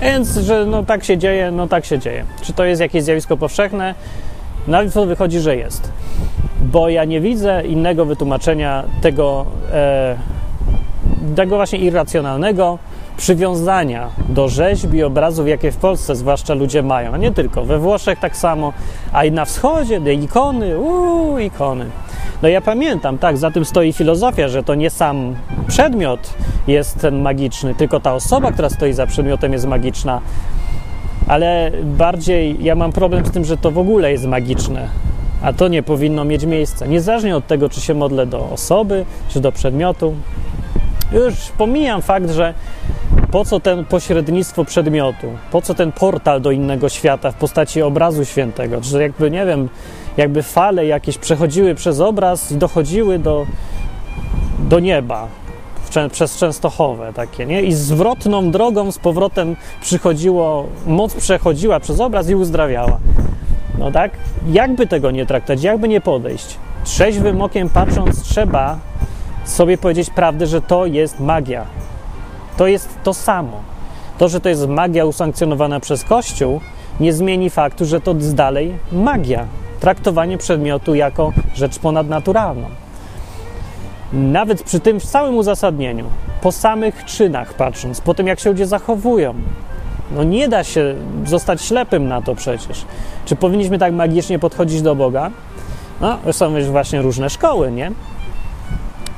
Więc, że no tak się dzieje, no tak się dzieje. Czy to jest jakieś zjawisko powszechne? Nawet to wychodzi, że jest. Bo ja nie widzę innego wytłumaczenia tego, e, tego właśnie irracjonalnego przywiązania do rzeźb i obrazów, jakie w Polsce zwłaszcza ludzie mają, a nie tylko. We Włoszech tak samo, a i na wschodzie, te ikony, uuu, ikony. No ja pamiętam, tak, za tym stoi filozofia, że to nie sam przedmiot jest ten magiczny, tylko ta osoba, która stoi za przedmiotem jest magiczna. Ale bardziej ja mam problem z tym, że to w ogóle jest magiczne, a to nie powinno mieć miejsca. Niezależnie od tego, czy się modlę do osoby, czy do przedmiotu. Już pomijam fakt, że po co ten pośrednictwo przedmiotu, po co ten portal do innego świata w postaci obrazu świętego, że jakby, nie wiem, jakby fale jakieś przechodziły przez obraz i dochodziły do, do nieba przez Częstochowę takie, nie? I zwrotną drogą z powrotem przychodziło, moc przechodziła przez obraz i uzdrawiała. No tak? Jakby tego nie traktować, jakby nie podejść? Trzeźwym okiem patrząc trzeba sobie powiedzieć prawdę, że to jest magia. To jest to samo. To, że to jest magia usankcjonowana przez Kościół, nie zmieni faktu, że to dalej magia traktowanie przedmiotu jako rzecz ponadnaturalną. Nawet przy tym całym uzasadnieniu, po samych czynach patrząc, po tym jak się ludzie zachowują, no nie da się zostać ślepym na to przecież. Czy powinniśmy tak magicznie podchodzić do Boga? No, są już właśnie różne szkoły, nie?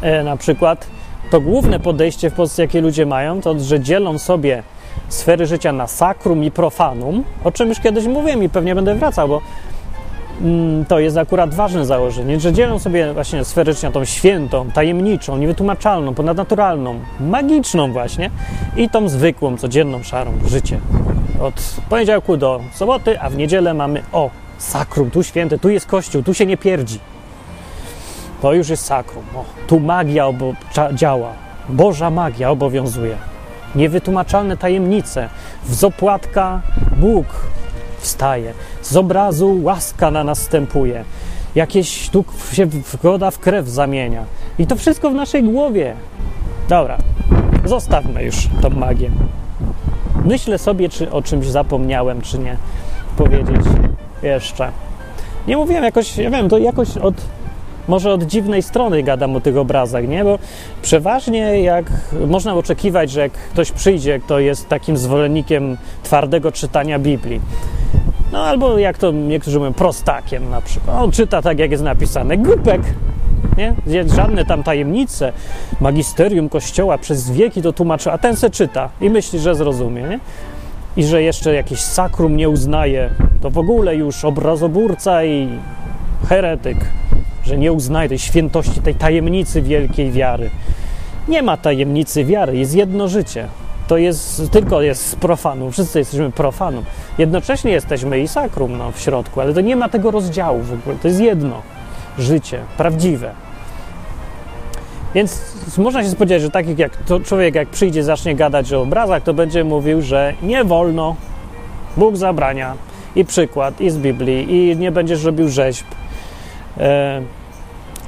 E, na przykład to główne podejście w Polsce, jakie ludzie mają, to że dzielą sobie sfery życia na sakrum i profanum, o czym już kiedyś mówiłem i pewnie będę wracał, bo Mm, to jest akurat ważne założenie, że dzielą sobie właśnie sferycznie tą świętą, tajemniczą, niewytłumaczalną, ponadnaturalną, magiczną właśnie i tą zwykłą, codzienną, szarą życie. Od poniedziałku do soboty, a w niedzielę mamy o, sakrum, tu święty, tu jest kościół, tu się nie pierdzi. To już jest sakrum. O, tu magia obo- działa. Boża magia obowiązuje. Niewytłumaczalne tajemnice. W opłatka Bóg wstaje. Z obrazu łaska na następuje. Jakieś tu się woda w krew zamienia. I to wszystko w naszej głowie. Dobra, zostawmy już tą magię. Myślę sobie, czy o czymś zapomniałem, czy nie powiedzieć jeszcze. Nie mówiłem jakoś, ja wiem, to jakoś od, może od dziwnej strony gadam o tych obrazach, nie? Bo przeważnie jak można oczekiwać, że jak ktoś przyjdzie, kto jest takim zwolennikiem twardego czytania Biblii, no albo jak to niektórzy mówią, prostakiem na przykład. On czyta tak, jak jest napisane. Głupek. Nie? Żadne tam tajemnice, magisterium kościoła przez wieki to tłumaczy, a ten se czyta i myśli, że zrozumie. Nie? I że jeszcze jakieś sakrum nie uznaje, to w ogóle już obrazoburca i heretyk, że nie uznaje tej świętości, tej tajemnicy wielkiej wiary. Nie ma tajemnicy wiary, jest jedno życie to jest tylko jest z profanu. Wszyscy jesteśmy profanum. Jednocześnie jesteśmy i sakrum no, w środku, ale to nie ma tego rozdziału w ogóle. To jest jedno życie, prawdziwe. Więc można się spodziewać, że taki jak człowiek, jak przyjdzie, zacznie gadać o obrazach, to będzie mówił, że nie wolno, Bóg zabrania. I przykład, i z Biblii, i nie będziesz robił rzeźb. E,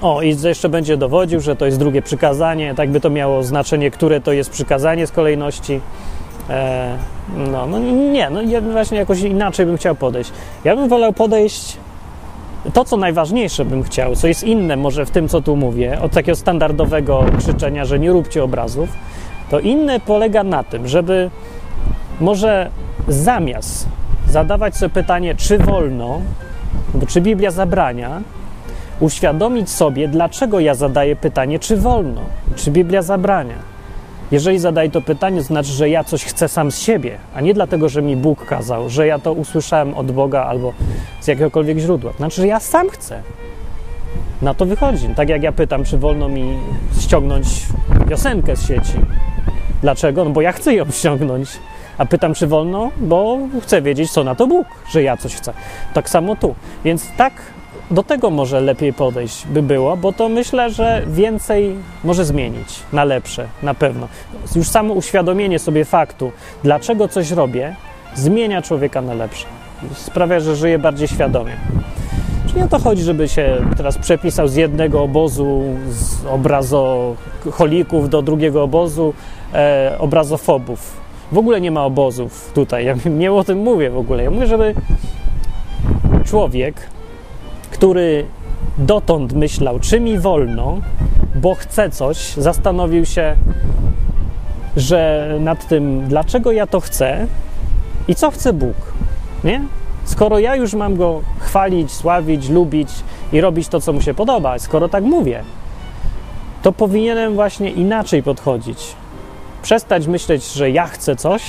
o, i jeszcze będzie dowodził, że to jest drugie przykazanie, tak by to miało znaczenie, które to jest przykazanie z kolejności. E, no, no nie, no ja właśnie jakoś inaczej bym chciał podejść. Ja bym wolał podejść to, co najważniejsze bym chciał, co jest inne może w tym, co tu mówię, od takiego standardowego krzyczenia, że nie róbcie obrazów, to inne polega na tym, żeby może zamiast zadawać sobie pytanie, czy wolno, czy Biblia zabrania, uświadomić sobie, dlaczego ja zadaję pytanie, czy wolno, czy Biblia zabrania. Jeżeli zadaję to pytanie, to znaczy, że ja coś chcę sam z siebie, a nie dlatego, że mi Bóg kazał, że ja to usłyszałem od Boga albo z jakiegokolwiek źródła. Znaczy, że ja sam chcę. Na to wychodzi. Tak jak ja pytam, czy wolno mi ściągnąć piosenkę z sieci. Dlaczego? No bo ja chcę ją [LAUGHS] ściągnąć. A pytam, czy wolno, bo chcę wiedzieć, co na to Bóg, że ja coś chcę. Tak samo tu. Więc tak do tego może lepiej podejść by było, bo to myślę, że więcej może zmienić na lepsze, na pewno. Już samo uświadomienie sobie faktu, dlaczego coś robię, zmienia człowieka na lepsze. Sprawia, że żyje bardziej świadomie. Czyli o to chodzi, żeby się teraz przepisał z jednego obozu z obrazoholików do drugiego obozu e, obrazofobów. W ogóle nie ma obozów tutaj. Ja [LAUGHS] nie o tym mówię w ogóle. Ja mówię, żeby człowiek który dotąd myślał, czy mi wolno, bo chce coś, zastanowił się, że nad tym, dlaczego ja to chcę i co chce Bóg. Nie? Skoro ja już mam go chwalić, sławić, lubić i robić to, co mu się podoba, skoro tak mówię, to powinienem właśnie inaczej podchodzić. Przestać myśleć, że ja chcę coś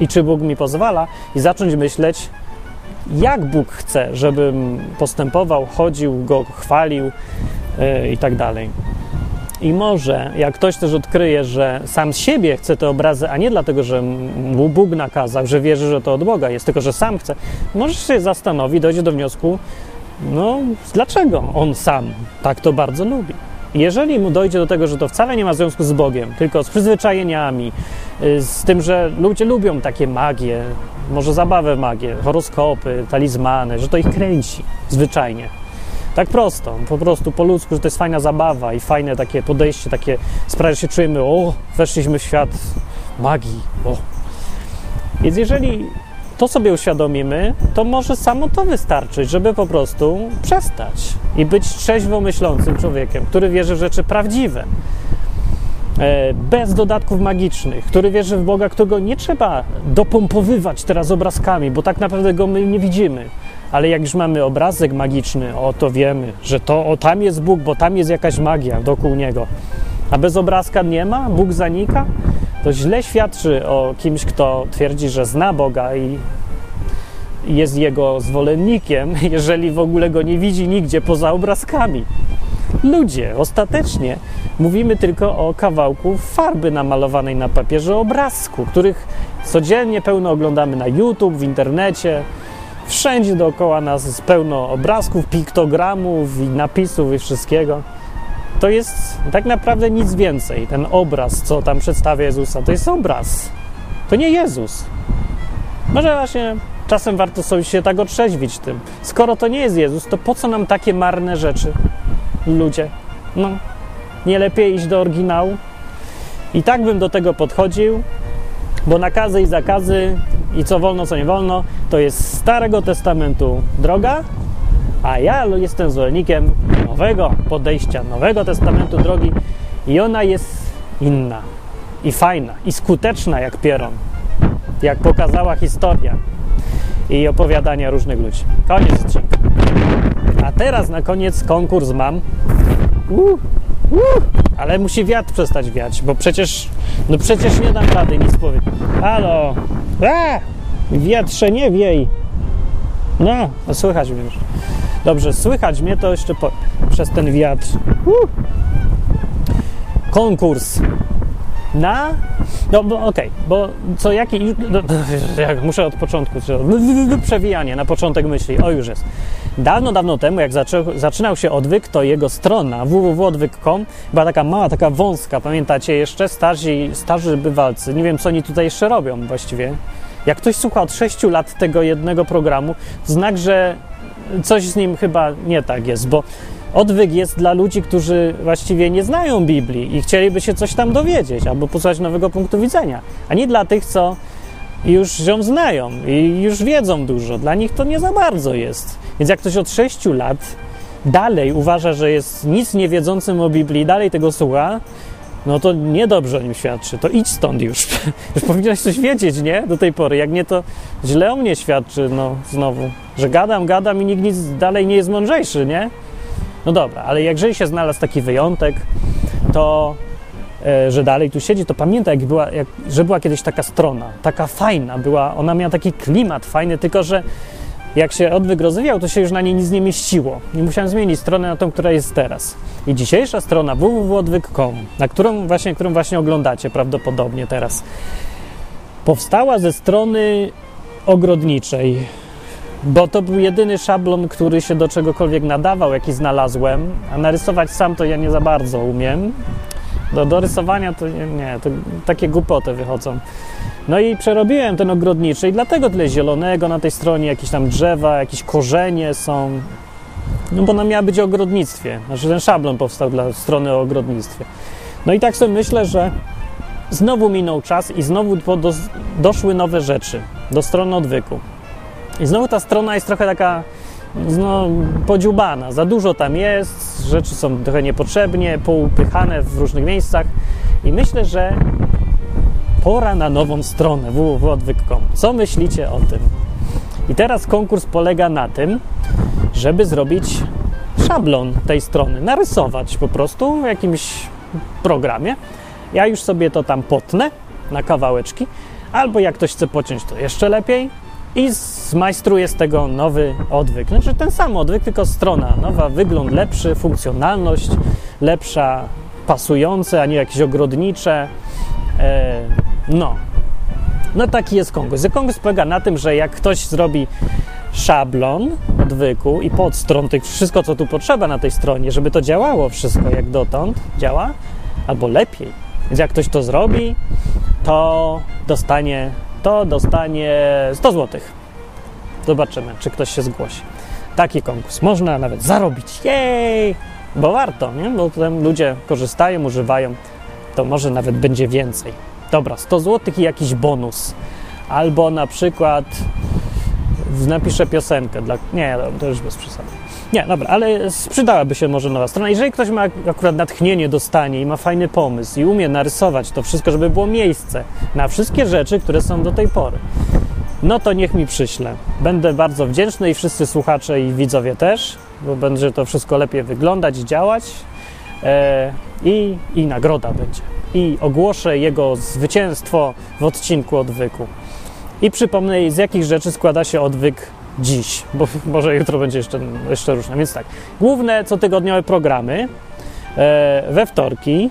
i czy Bóg mi pozwala, i zacząć myśleć, jak Bóg chce, żebym postępował, chodził, go chwalił yy, i tak dalej. I może, jak ktoś też odkryje, że sam z siebie chce te obrazy, a nie dlatego, że mu Bóg nakazał, że wierzy, że to od Boga jest, tylko że sam chce, może się zastanowi, dojdzie do wniosku, no dlaczego on sam tak to bardzo lubi. Jeżeli mu dojdzie do tego, że to wcale nie ma związku z Bogiem, tylko z przyzwyczajeniami, y, z tym, że ludzie lubią takie magie, może zabawę magię, horoskopy, talizmany, że to ich kręci zwyczajnie. Tak prosto, po prostu po ludzku, że to jest fajna zabawa i fajne takie podejście, takie sprawia, że się czujemy, o, weszliśmy w świat magii, o. Więc jeżeli to sobie uświadomimy, to może samo to wystarczyć, żeby po prostu przestać i być trzeźwo myślącym człowiekiem, który wierzy w rzeczy prawdziwe, bez dodatków magicznych, który wierzy w Boga, którego nie trzeba dopompowywać teraz obrazkami, bo tak naprawdę go my nie widzimy. Ale jak już mamy obrazek magiczny, o to wiemy, że to o, tam jest Bóg, bo tam jest jakaś magia wokół niego. A bez obrazka nie ma, Bóg zanika, to źle świadczy o kimś, kto twierdzi, że zna Boga i jest jego zwolennikiem, [LAUGHS] jeżeli w ogóle go nie widzi nigdzie poza obrazkami. Ludzie, ostatecznie mówimy tylko o kawałku farby namalowanej na papierze obrazku, których codziennie pełno oglądamy na YouTube, w internecie. Wszędzie dookoła nas jest pełno obrazków, piktogramów i napisów i wszystkiego to jest tak naprawdę nic więcej. Ten obraz, co tam przedstawia Jezusa, to jest obraz. To nie Jezus. Może właśnie czasem warto sobie się tak otrzeźwić tym. Skoro to nie jest Jezus, to po co nam takie marne rzeczy? Ludzie. No, nie lepiej iść do oryginału? I tak bym do tego podchodził, bo nakazy i zakazy i co wolno, co nie wolno, to jest Starego Testamentu droga, a ja jestem zwolennikiem nowego podejścia, nowego testamentu drogi i ona jest inna i fajna i skuteczna jak pieron, jak pokazała historia i opowiadania różnych ludzi. Koniec odcinka. A teraz na koniec konkurs mam. Uh, uh, ale musi wiatr przestać wiać, bo przecież, no przecież nie dam rady nic powiedzieć. Halo! A! Wietrze, nie wiej! No, no słychać mnie już. Dobrze, słychać mnie to jeszcze po, przez ten wiatr. Uh. Konkurs na. No, bo okej, okay, bo co jaki. No, [LAUGHS] muszę od początku. Przewijanie na początek myśli. O, już jest. Dawno, dawno temu, jak zaczynał się odwyk, to jego strona www.odwyk.com była taka mała, taka wąska. Pamiętacie jeszcze? Starzy, starzy bywalcy. Nie wiem, co oni tutaj jeszcze robią właściwie. Jak ktoś słucha od 6 lat tego jednego programu, znak, że coś z nim chyba nie tak jest, bo odwyk jest dla ludzi, którzy właściwie nie znają Biblii i chcieliby się coś tam dowiedzieć albo posłuchać nowego punktu widzenia, a nie dla tych, co już ją znają i już wiedzą dużo. Dla nich to nie za bardzo jest. Więc jak ktoś od 6 lat dalej uważa, że jest nic niewiedzącym o Biblii, dalej tego słucha, no to niedobrze o nim świadczy. To idź stąd już. [LAUGHS] już powinieneś coś wiedzieć, nie? Do tej pory. Jak nie, to źle o mnie świadczy, no znowu. Że gadam, gadam i nikt nic dalej nie jest mądrzejszy, nie? No dobra, ale jeżeli się znalazł taki wyjątek, to e, że dalej tu siedzi, to pamiętaj, jak była, jak, że była kiedyś taka strona, taka fajna była, ona miała taki klimat fajny, tylko że jak się odwyk rozwijał, to się już na niej nic nie mieściło. I musiałem zmienić stronę na tą, która jest teraz. I dzisiejsza strona www.odwyk.com, na którą właśnie, którą właśnie oglądacie prawdopodobnie teraz, powstała ze strony ogrodniczej, bo to był jedyny szablon, który się do czegokolwiek nadawał, jaki znalazłem, a narysować sam to ja nie za bardzo umiem. Do, do rysowania to nie, to takie głupoty wychodzą. No i przerobiłem ten ogrodniczy i dlatego tyle zielonego na tej stronie, jakieś tam drzewa, jakieś korzenie są. No bo ona miała być o ogrodnictwie. Znaczy ten szablon powstał dla strony o ogrodnictwie. No i tak sobie myślę, że znowu minął czas i znowu do, doszły nowe rzeczy do strony odwyku. I znowu ta strona jest trochę taka no, podziubana. Za dużo tam jest, rzeczy są trochę niepotrzebnie, poupychane w różnych miejscach. I myślę, że pora na nową stronę www.odwyk.com. Co myślicie o tym? I teraz konkurs polega na tym, żeby zrobić szablon tej strony, narysować po prostu w jakimś programie. Ja już sobie to tam potnę na kawałeczki, albo jak ktoś chce pociąć, to jeszcze lepiej i zmajstruję z tego nowy odwyk. Znaczy ten sam odwyk, tylko strona nowa, wygląd lepszy, funkcjonalność lepsza, pasujące, a nie jakieś ogrodnicze. E, no. No taki jest konkurs. Konkurs polega na tym, że jak ktoś zrobi szablon odwyku i podstron, tych wszystko co tu potrzeba na tej stronie, żeby to działało wszystko jak dotąd działa, albo lepiej. Więc jak ktoś to zrobi, to dostanie, to dostanie 100 zł. Zobaczymy, czy ktoś się zgłosi. Taki konkurs. Można nawet zarobić. Jej! Bo warto, nie? Bo potem ludzie korzystają, używają. To może nawet będzie więcej. Dobra, 100 zł i jakiś bonus. Albo na przykład napiszę piosenkę dla... Nie, to już bez przesady. Nie, dobra, ale sprzedałaby się może nowa strona. Jeżeli ktoś ma akurat natchnienie dostanie i ma fajny pomysł i umie narysować to wszystko, żeby było miejsce na wszystkie rzeczy, które są do tej pory, no to niech mi przyśle. Będę bardzo wdzięczny i wszyscy słuchacze i widzowie też, bo będzie to wszystko lepiej wyglądać działać. E, i, I nagroda będzie i ogłoszę jego zwycięstwo w odcinku odwyku. I przypomnę, z jakich rzeczy składa się odwyk dziś, bo może jutro będzie jeszcze, jeszcze różne. Więc tak, główne cotygodniowe programy e, we wtorki,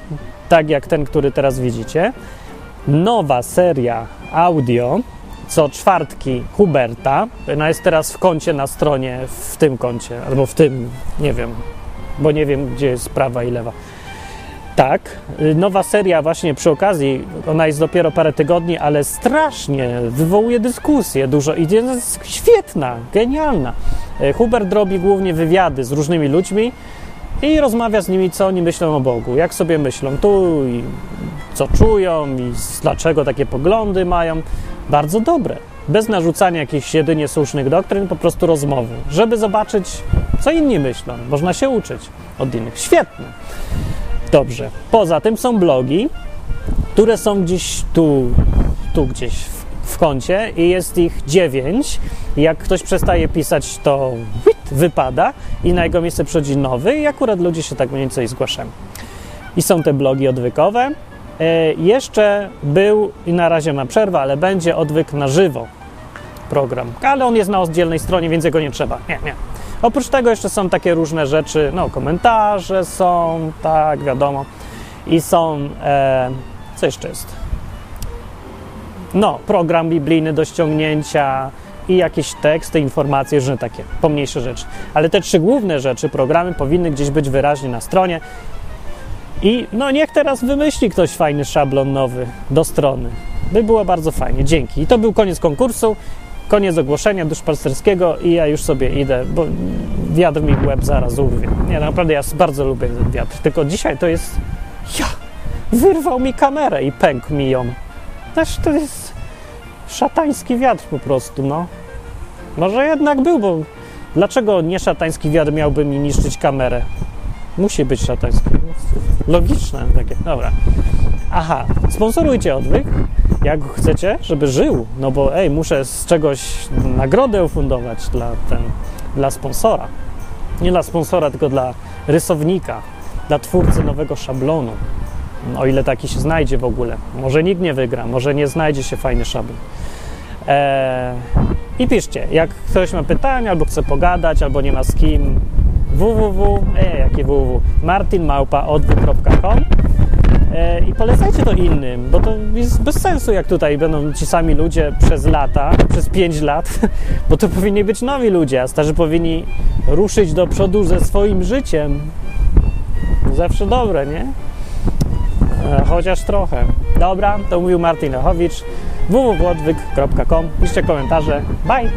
tak jak ten, który teraz widzicie. Nowa seria audio, co czwartki Huberta. Ona jest teraz w koncie na stronie, w tym koncie, albo w tym, nie wiem, bo nie wiem, gdzie jest prawa i lewa. Tak, y, nowa seria właśnie przy okazji, ona jest dopiero parę tygodni, ale strasznie wywołuje dyskusję dużo i jest świetna, genialna. Y, Hubert robi głównie wywiady z różnymi ludźmi i rozmawia z nimi, co oni myślą o Bogu, jak sobie myślą tu i co czują i dlaczego takie poglądy mają. Bardzo dobre. Bez narzucania jakichś jedynie słusznych doktryn, po prostu rozmowy, żeby zobaczyć, co inni myślą. Można się uczyć od innych. Świetne. Dobrze. Poza tym są blogi, które są gdzieś tu, tu gdzieś w, w kącie i jest ich dziewięć. Jak ktoś przestaje pisać, to wypada i na jego miejsce przychodzi nowy i akurat ludzie się tak mniej więcej zgłaszają. I są te blogi odwykowe. E, jeszcze był i na razie ma przerwę, ale będzie odwyk na żywo program. Ale on jest na oddzielnej stronie, więc jego nie trzeba. Nie, nie. Oprócz tego jeszcze są takie różne rzeczy, no komentarze są, tak, wiadomo. I są, e, co jeszcze jest? No, program biblijny do ściągnięcia i jakieś teksty, informacje, różne takie pomniejsze rzeczy. Ale te trzy główne rzeczy, programy powinny gdzieś być wyraźnie na stronie. I no niech teraz wymyśli ktoś fajny szablon nowy do strony. By było bardzo fajnie. Dzięki. I to był koniec konkursu. Koniec ogłoszenia duszpasterskiego i ja już sobie idę, bo wiatr mi łeb zaraz urwie. Nie, naprawdę ja bardzo lubię ten wiatr, tylko dzisiaj to jest... Ja! Wyrwał mi kamerę i pękł mi ją. Znaczy to jest szatański wiatr po prostu, no. Może jednak był, bo dlaczego nie szatański wiatr miałby mi niszczyć kamerę? Musi być szatański. Logiczne takie. Dobra. Aha, sponsorujcie odwyk, jak chcecie, żeby żył. No bo ej, muszę z czegoś nagrodę ufundować dla, ten, dla sponsora. Nie dla sponsora, tylko dla rysownika, dla twórcy nowego szablonu. O ile taki się znajdzie w ogóle. Może nikt nie wygra, może nie znajdzie się fajny szablon. Eee, I piszcie, jak ktoś ma pytania, albo chce pogadać, albo nie ma z kim. www, e, jakie www, martinmałpaodwyk.com e, i polecajcie to innym, bo to jest bez sensu, jak tutaj będą ci sami ludzie przez lata, przez 5 lat, [LAUGHS] bo to powinni być nowi ludzie, a starzy powinni ruszyć do przodu ze swoim życiem. Zawsze dobre, nie? E, chociaż trochę. Dobra, to mówił Martin Lechowicz www.odwyk.com. Piszcie komentarze. Bye!